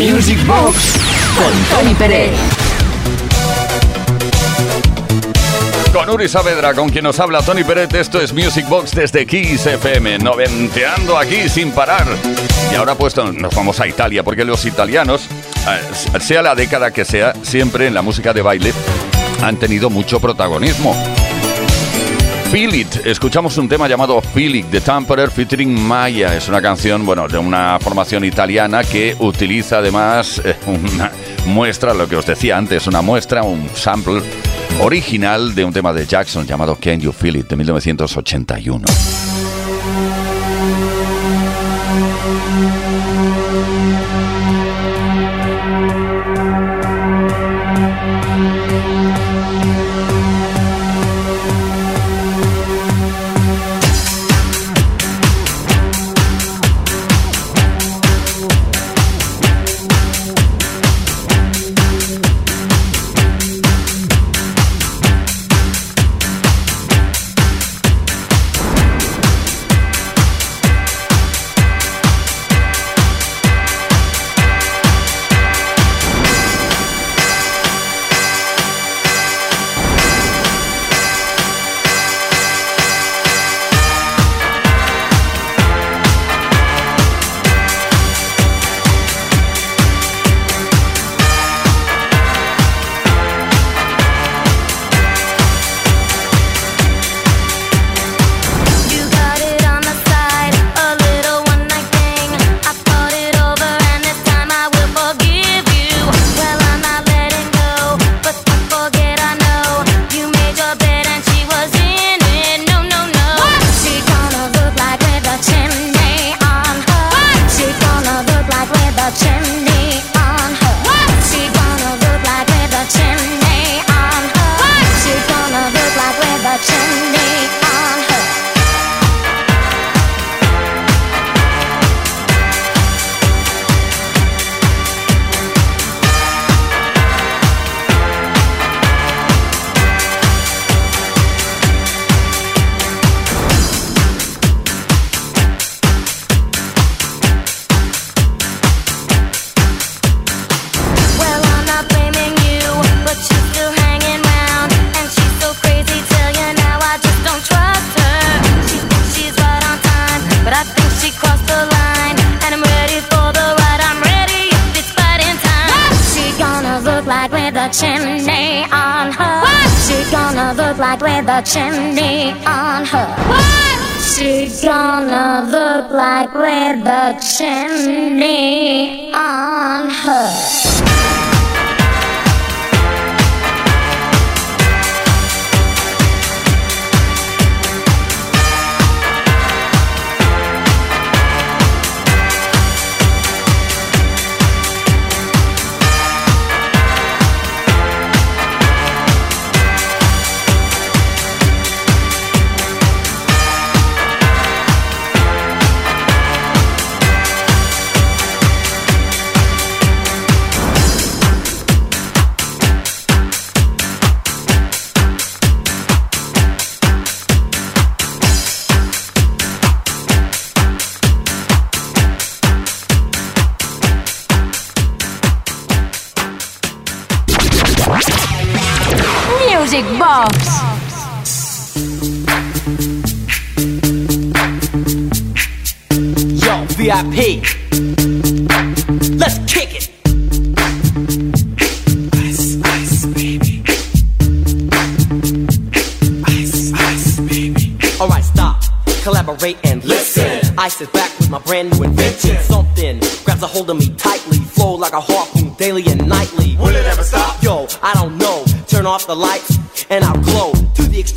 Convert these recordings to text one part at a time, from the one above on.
Music Box con Tony Pérez. Con Uri Saavedra, con quien nos habla Tony Pérez, esto es Music Box desde Kiss FM, noventeando aquí sin parar. Y ahora pues nos vamos a Italia, porque los italianos, eh, sea la década que sea, siempre en la música de baile han tenido mucho protagonismo. Feel. Escuchamos un tema llamado Feel It de Tamperer featuring Maya. Es una canción, bueno, de una formación italiana que utiliza además eh, una muestra, lo que os decía antes, una muestra, un sample original de un tema de Jackson llamado Can You Feel It de 1981.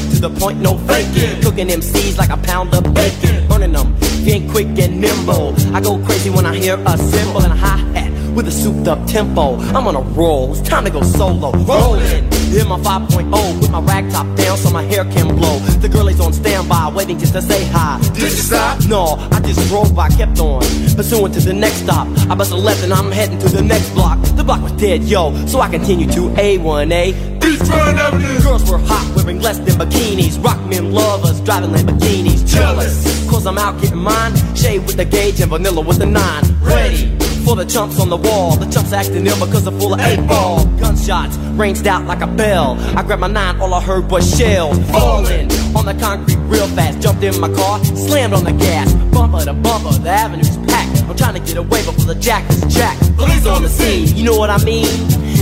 Point, to the point, no faking. Cooking MCs like a pound of bacon. Burning them, being quick and nimble. I go crazy when I hear a cymbal and a hi hat with a souped up tempo. I'm on a roll, it's time to go solo. Rolling, hit my 5.0 with my rag top down so my hair can blow. The girl is on standby, waiting just to say hi. Did you stop? No, I just drove by, kept on. Pursuing to the next stop. I bust a left and I'm heading to the next block. The block was dead, yo, so I continue to A1A. Beachfront Avenue. Girls were hot, wearing less than bikinis. Rock men lovers, driving Lamborghinis. Jealous, cause I'm out getting mine. Shade with the gauge and vanilla with the nine. Ready for the chumps on the wall. The chumps acting ill because they're full of eight ball. Gunshots ranged out like a bell. I grabbed my nine, all I heard was shells falling on the concrete real fast. Jumped in my car, slammed on the gas. Bumper to bumper, the avenue's packed. I'm trying to get away before the jack is jacked. Police on the scene, you know what I mean?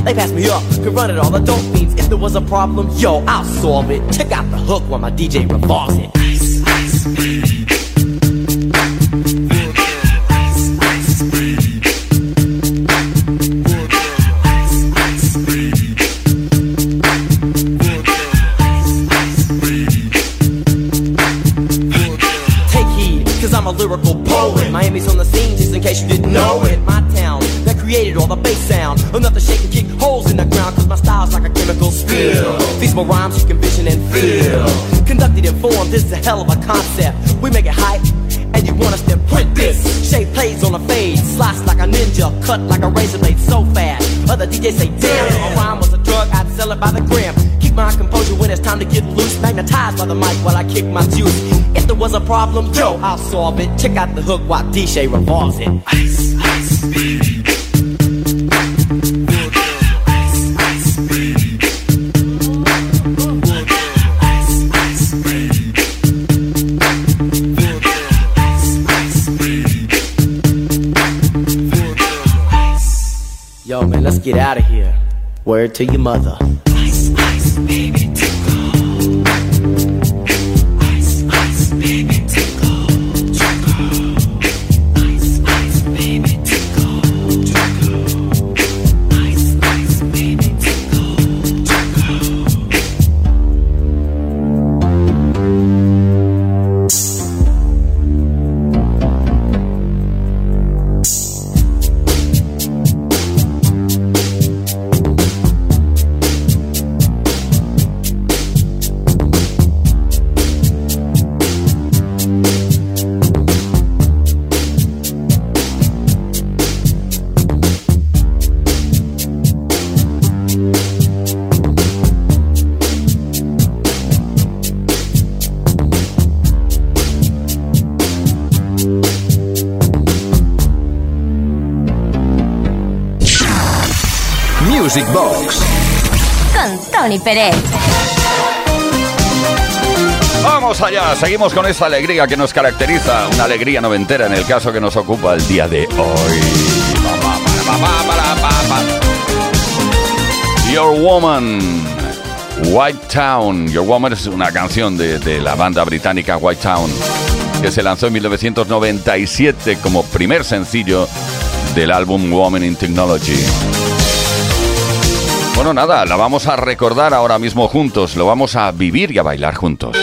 They passed me up, could run it all. The dope fiends, if there was a problem, yo, I'll solve it. Check out the hook while my DJ revolves it. Hell of a concept. We make it hype. And you want us to print this. Shape plays on a fade Slice like a ninja Cut like a razor blade so fast. Other DJs say damn If a rhyme was a drug I'd sell it by the gram. Keep my composure when it's time to get loose Magnetized by the mic while I kick my juice. If there was a problem, yo, I'll solve it. Check out the hook while DJ revolves it get out of here. Word to your mother. Vamos allá, seguimos con esa alegría que nos caracteriza, una alegría noventera en el caso que nos ocupa el día de hoy. Your Woman, White Town. Your Woman es una canción de, de la banda británica White Town que se lanzó en 1997 como primer sencillo del álbum Woman in Technology. Bueno, nada, la vamos a recordar ahora mismo juntos, lo vamos a vivir y a bailar juntos.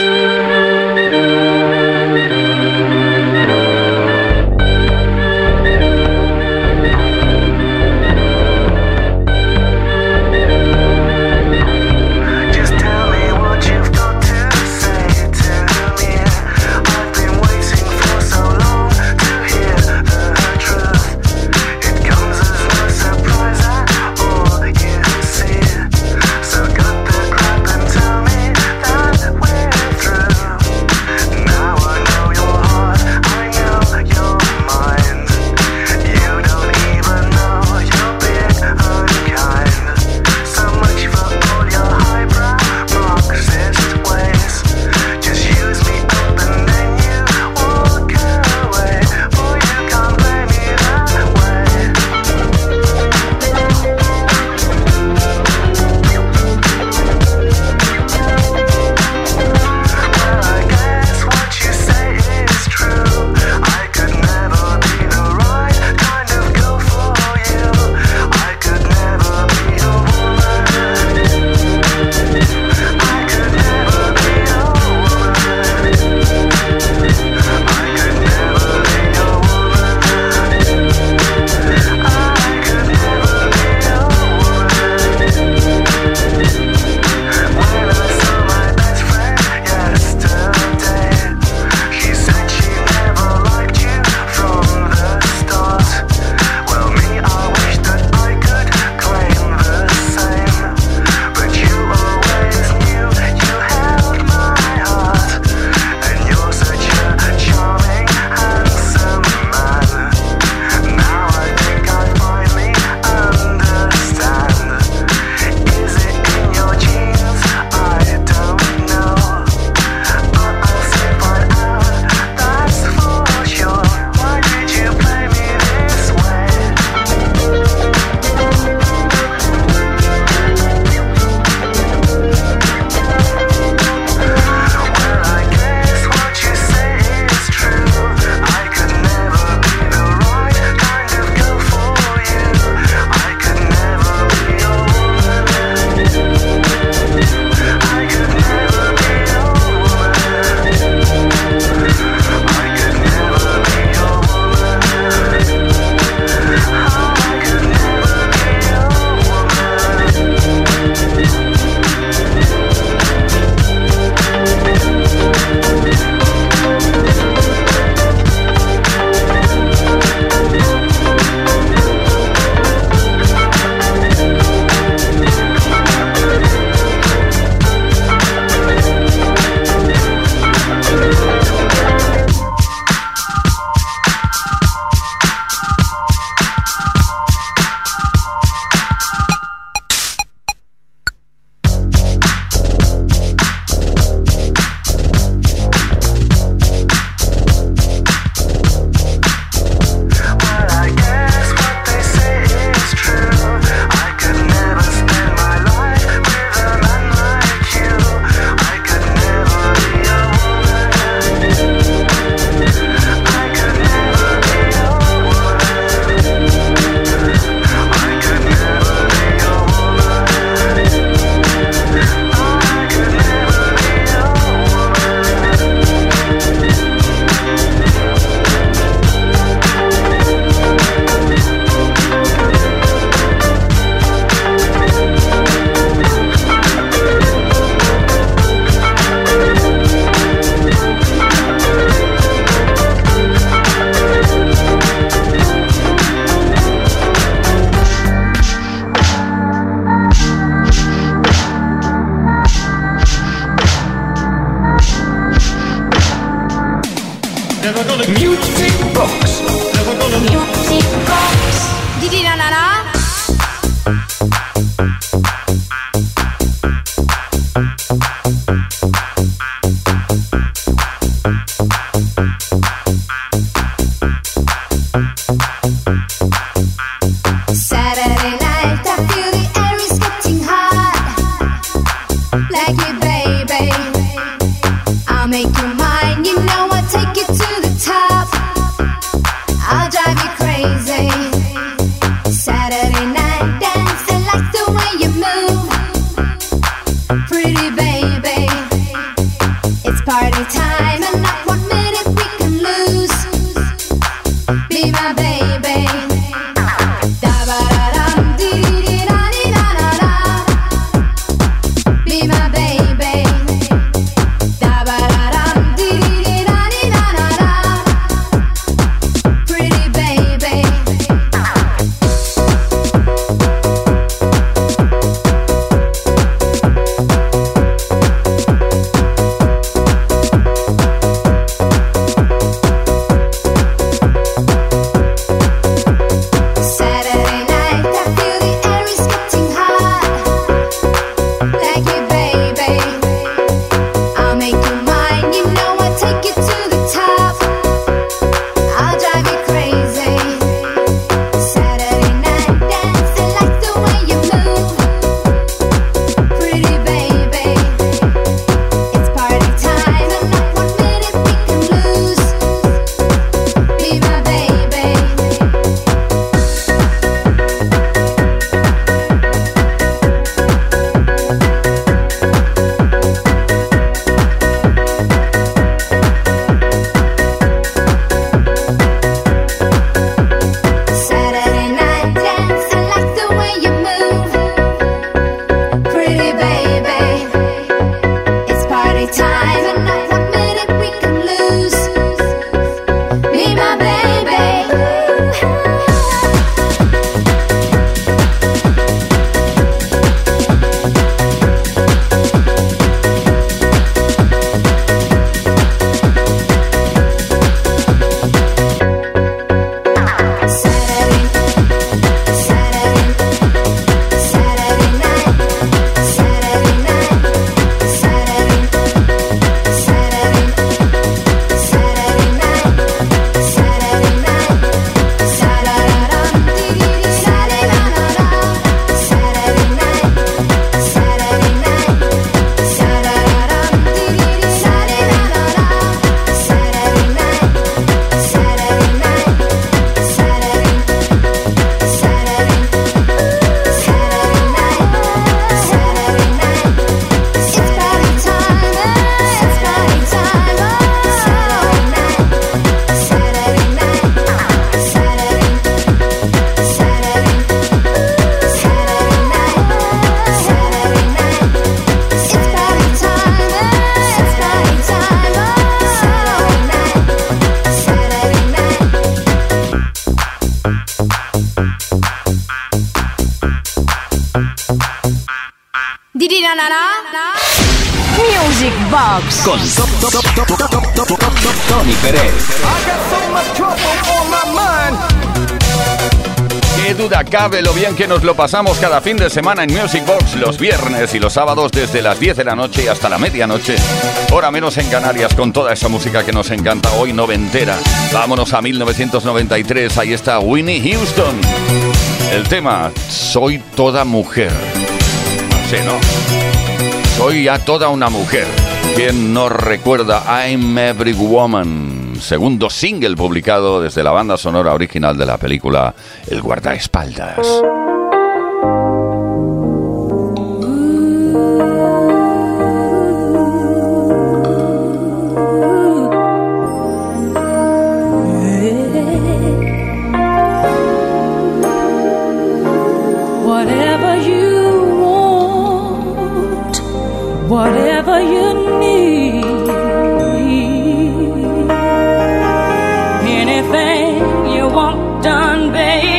Con top, top, top, top, top, top, top, Tony Pérez. Qué duda cabe lo bien que nos lo pasamos cada fin de semana en Music Box los viernes y los sábados desde las 10 de la noche hasta la medianoche. Hora menos en Canarias con toda esa música que nos encanta hoy noventera. Vámonos a 1993, ahí está Winnie Houston. El tema, soy toda mujer. No sé, ¿no? Soy ya toda una mujer. ¿Quién no recuerda I'm Every Woman? Segundo single publicado desde la banda sonora original de la película El guardaespaldas. whatever you done, babe.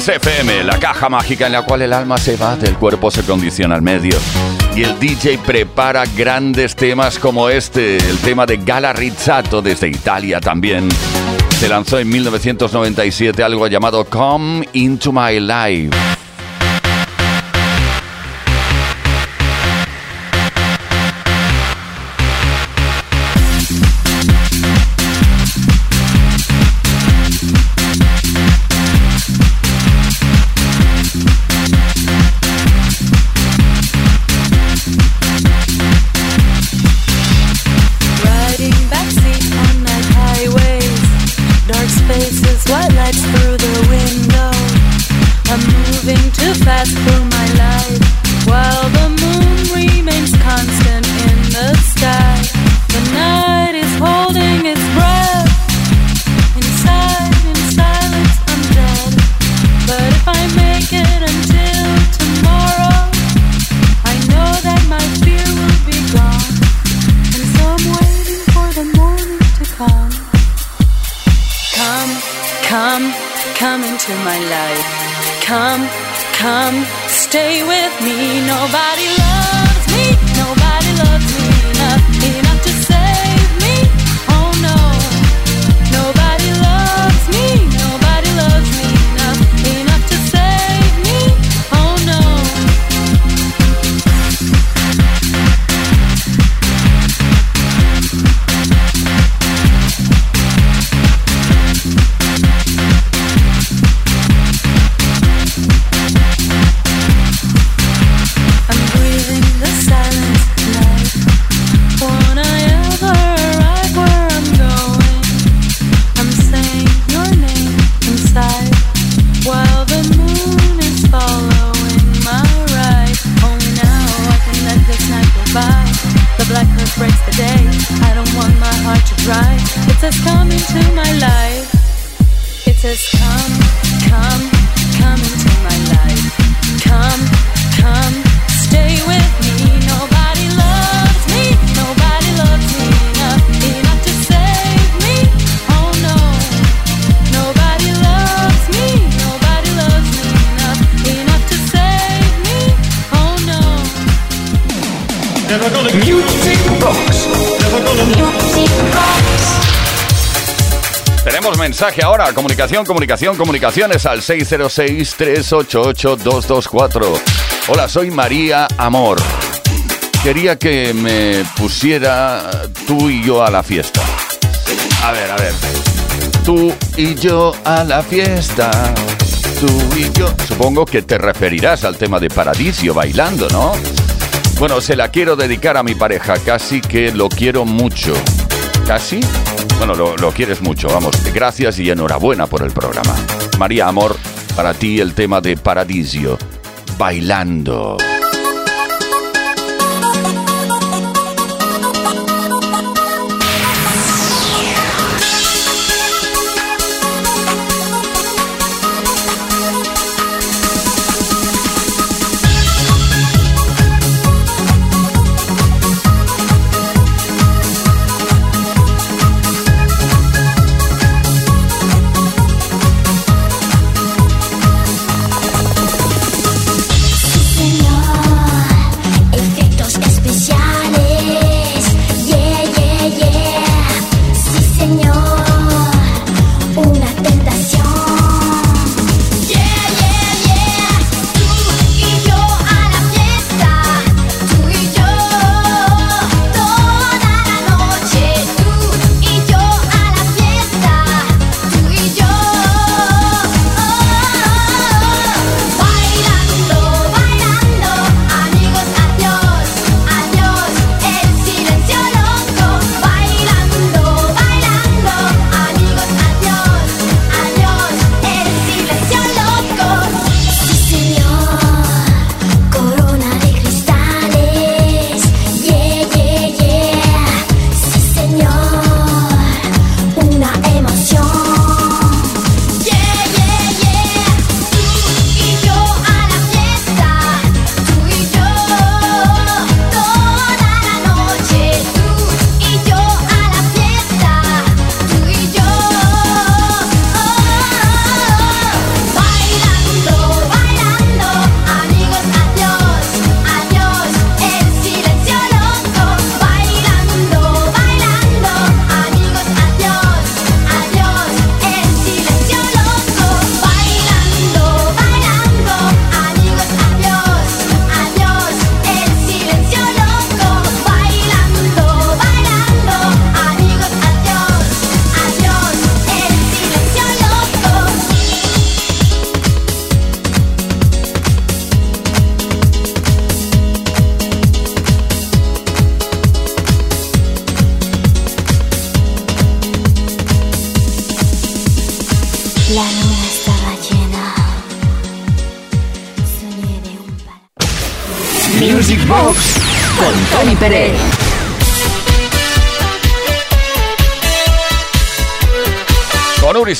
Kiss la caja mágica en la cual el alma se va, el cuerpo se condiciona al medio. Y el DJ prepara grandes temas como este, el tema de Gala Rizzato desde Italia también. Se lanzó en 1997 algo llamado Come Into My Life. Come, stay with me. Nobody loves me, nobody Tenemos mensaje ahora, comunicación, comunicación, comunicaciones al 606-388-224. Hola, soy María Amor. Quería que me pusiera tú y yo a la fiesta. A ver, a ver. Tú y yo a la fiesta. Tú y yo. Supongo que te referirás al tema de Paradisio bailando, ¿no? Bueno, se la quiero dedicar a mi pareja, casi que lo quiero mucho. ¿Casi? Bueno, lo, lo quieres mucho, vamos. Gracias y enhorabuena por el programa. María Amor, para ti el tema de Paradisio. Bailando.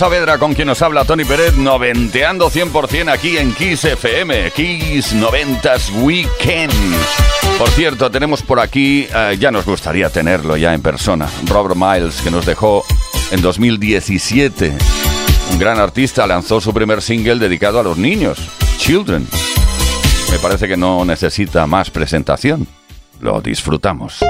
Saavedra, con quien nos habla Tony Pérez, noventeando 100% aquí en Kiss FM, Kiss 90s Weekend. Por cierto, tenemos por aquí, eh, ya nos gustaría tenerlo ya en persona, Robert Miles, que nos dejó en 2017. Un gran artista lanzó su primer single dedicado a los niños, Children. Me parece que no necesita más presentación. Lo disfrutamos.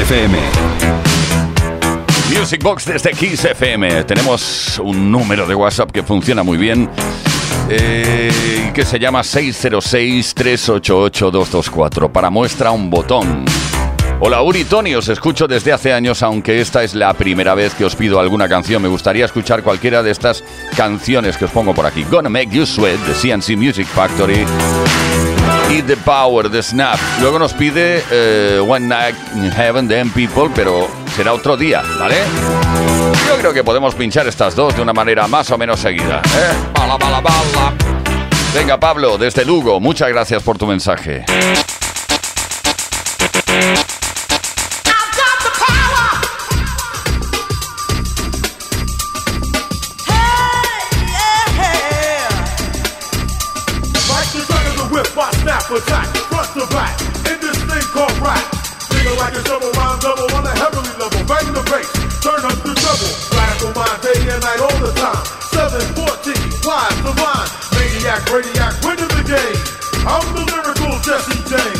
FM. Music Box desde Kiss FM. Tenemos un número de WhatsApp que funciona muy bien. eh, que se llama 606-388-224. Para muestra un botón. Hola Uri Tony, os escucho desde hace años, aunque esta es la primera vez que os pido alguna canción. Me gustaría escuchar cualquiera de estas canciones que os pongo por aquí. Gonna Make You Sweat de CNC Music Factory y The Power de Snap. Luego nos pide eh, One Night in Heaven de M People, pero será otro día, ¿vale? Yo creo que podemos pinchar estas dos de una manera más o menos seguida. ¿eh? Bala, bala, bala. Venga, Pablo, desde Lugo, muchas gracias por tu mensaje. Time. 714, wise, divine, maniac, radiac, winning the game. I'm the lyrical Jesse James.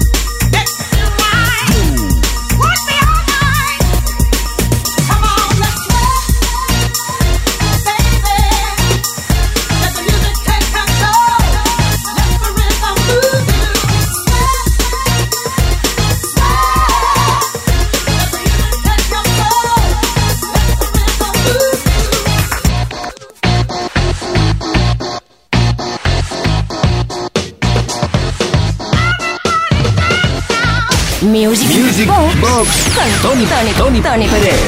Music, Music Box Box. Con Tony, Tony, Tony Tony Pérez.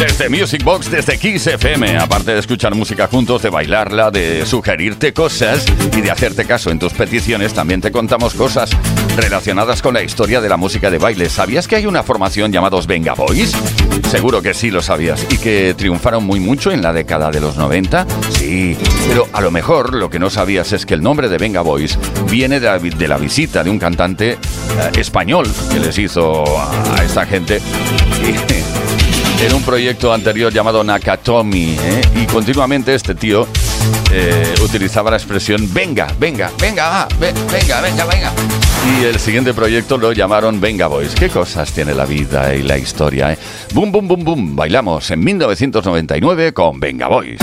Desde Music Box, desde Kiss FM, aparte de escuchar música juntos, de bailarla, de sugerirte cosas y de hacerte caso en tus peticiones, también te contamos cosas relacionadas con la historia de la música de baile. ¿Sabías que hay una formación llamados Venga Boys? Seguro que sí lo sabías y que triunfaron muy mucho en la década de los 90. Sí, pero a lo mejor lo que no sabías es que el nombre de Venga Boys viene de la, visita de un cantante eh, español que les hizo a esta gente. En un proyecto anterior llamado Nakatomi. ¿eh? Y continuamente este tío eh, utilizaba la expresión venga, venga, venga, va, ve- venga, venga, venga. Y el siguiente proyecto lo llamaron Venga Boys. ¿Qué cosas tiene la vida y la historia? Eh? Boom, boom, boom, boom. Bailamos en 1999 con Venga Boys.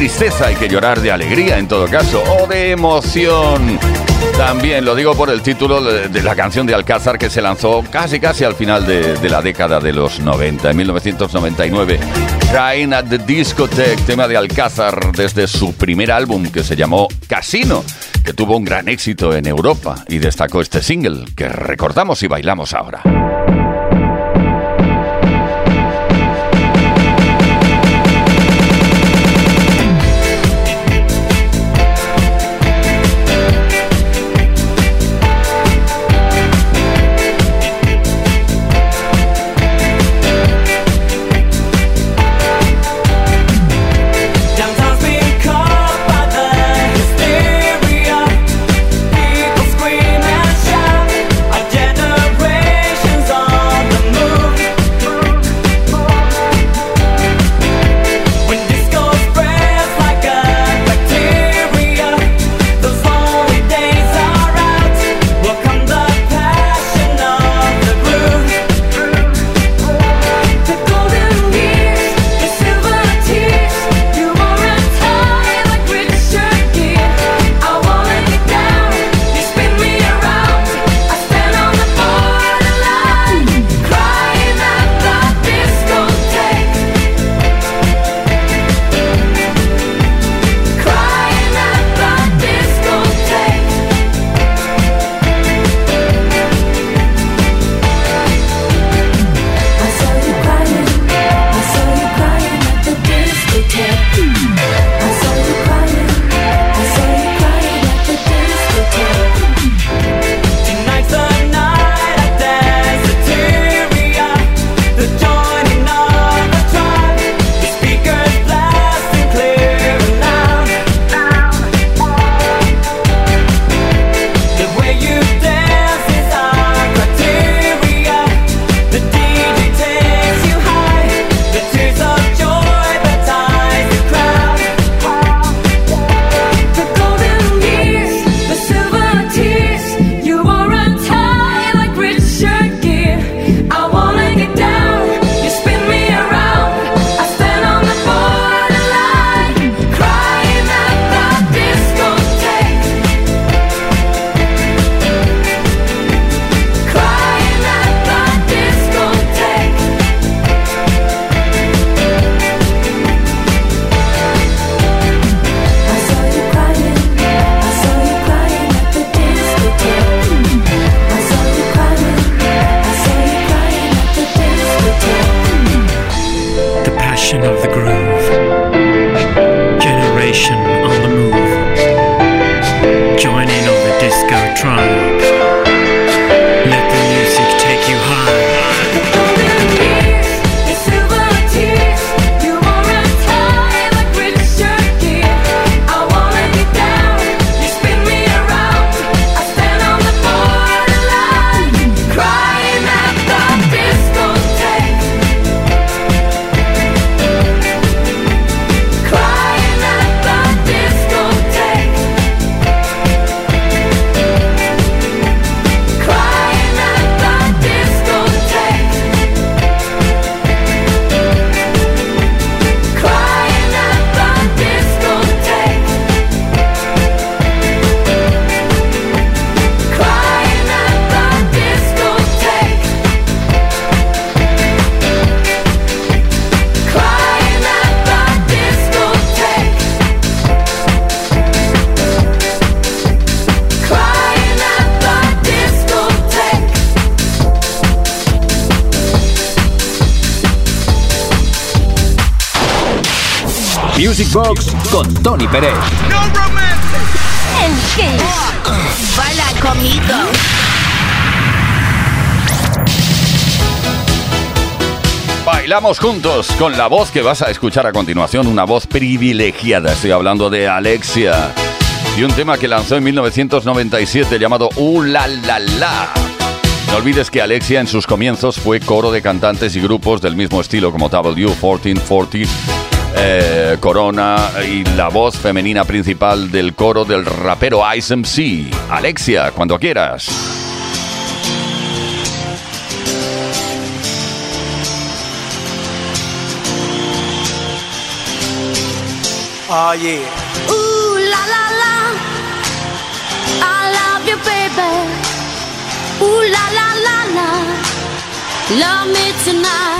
Tristeza, hay que llorar de alegría en todo caso, o de emoción. También lo digo por el título de, la canción de Alcázar que se lanzó casi casi al final de, de la década de los 90, en 1999. Crying at the Discotheque, tema de Alcázar desde su primer álbum que se llamó Casino, que tuvo un gran éxito en Europa y destacó este single que recordamos y bailamos ahora. Tony Pérez. Baila conmigo. Bailamos juntos con la voz que vas a escuchar a continuación, una voz privilegiada. Estoy hablando de Alexia y un tema que lanzó en 1997 llamado Uh La La La. No olvides que Alexia en sus comienzos fue coro de cantantes y grupos del mismo estilo como W1440, eh, Corona y la voz femenina principal del coro del rapero Ice MC. Alexia, cuando quieras. Oh yeah. Ooh la la la, I love you, baby. Ooh la la la la, love me tonight.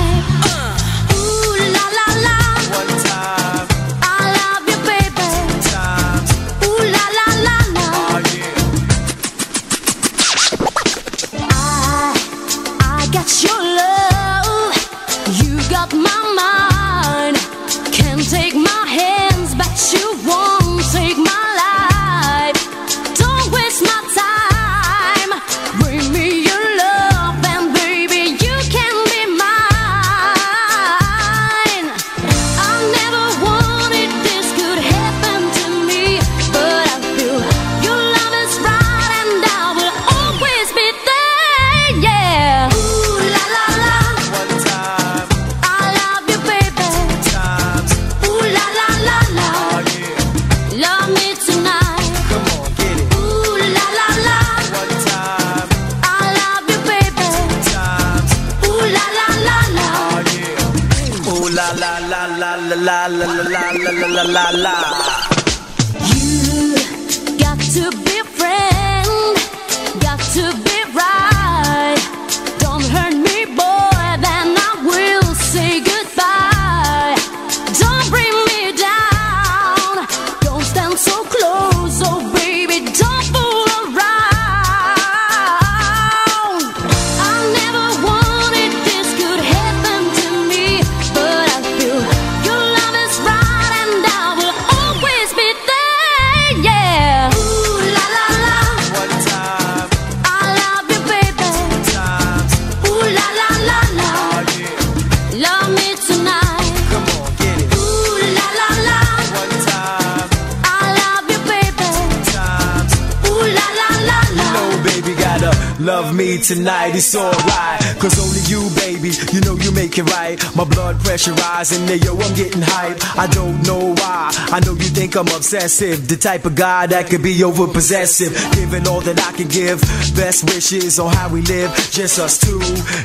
Tonight. It's alright. Cause only you, baby, you know you make it right. My blood pressure rising, there, yo, I'm getting hype. I don't know why. I know you think I'm obsessive. The type of guy that could be over possessive. Giving all that I can give. Best wishes on how we live. Just us two.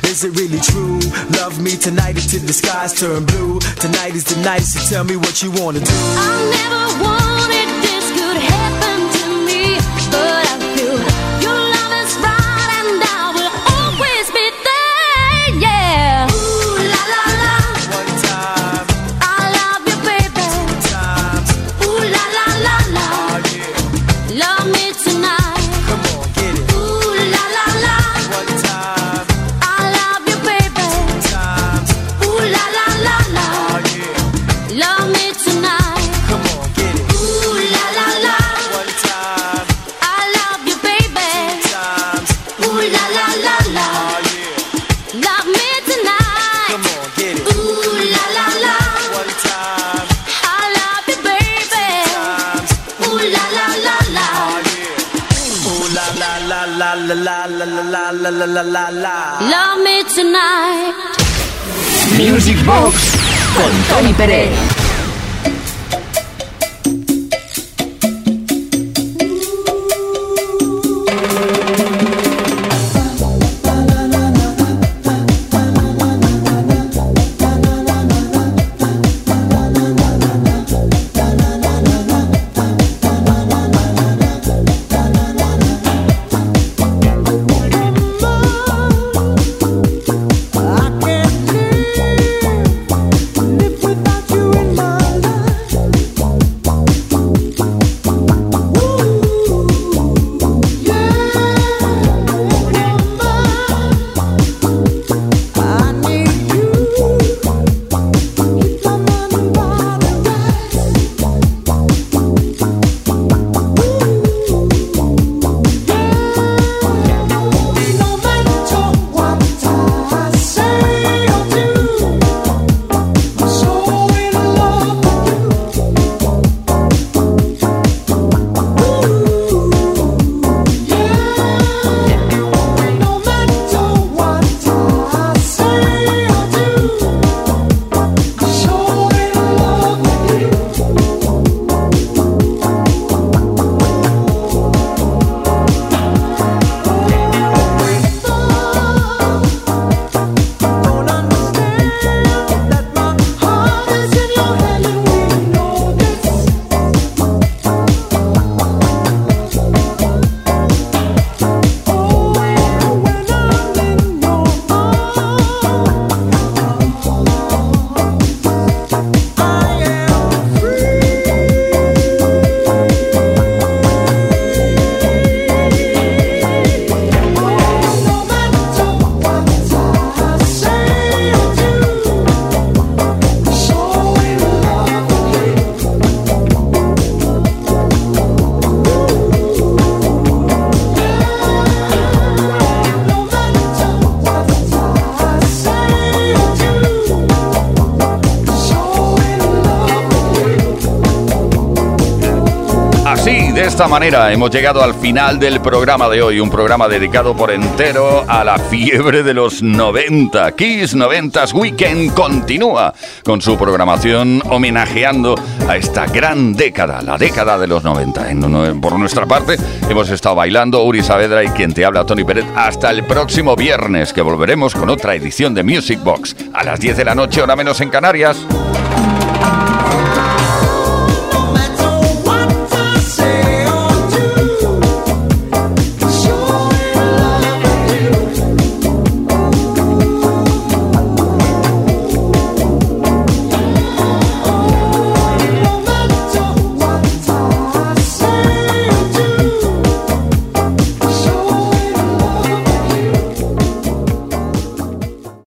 Is it really true? Love me tonight until the skies turn blue. Tonight is the night, so tell me what you wanna do. I never wanted la la la la la la la la la. Love me tonight. Music Box con Tony Pérez. Esta manera hemos llegado al final del programa de hoy, un programa dedicado por entero a la fiebre de los 90. Kiss 90s Weekend continúa con su programación homenajeando a esta gran década, la década de los 90. En- por nuestra parte, hemos estado bailando Uri Saavedra y quien te habla Tony Pérez hasta el próximo viernes que volveremos con otra edición de Music Box a las 10 de la noche, hora menos en Canarias.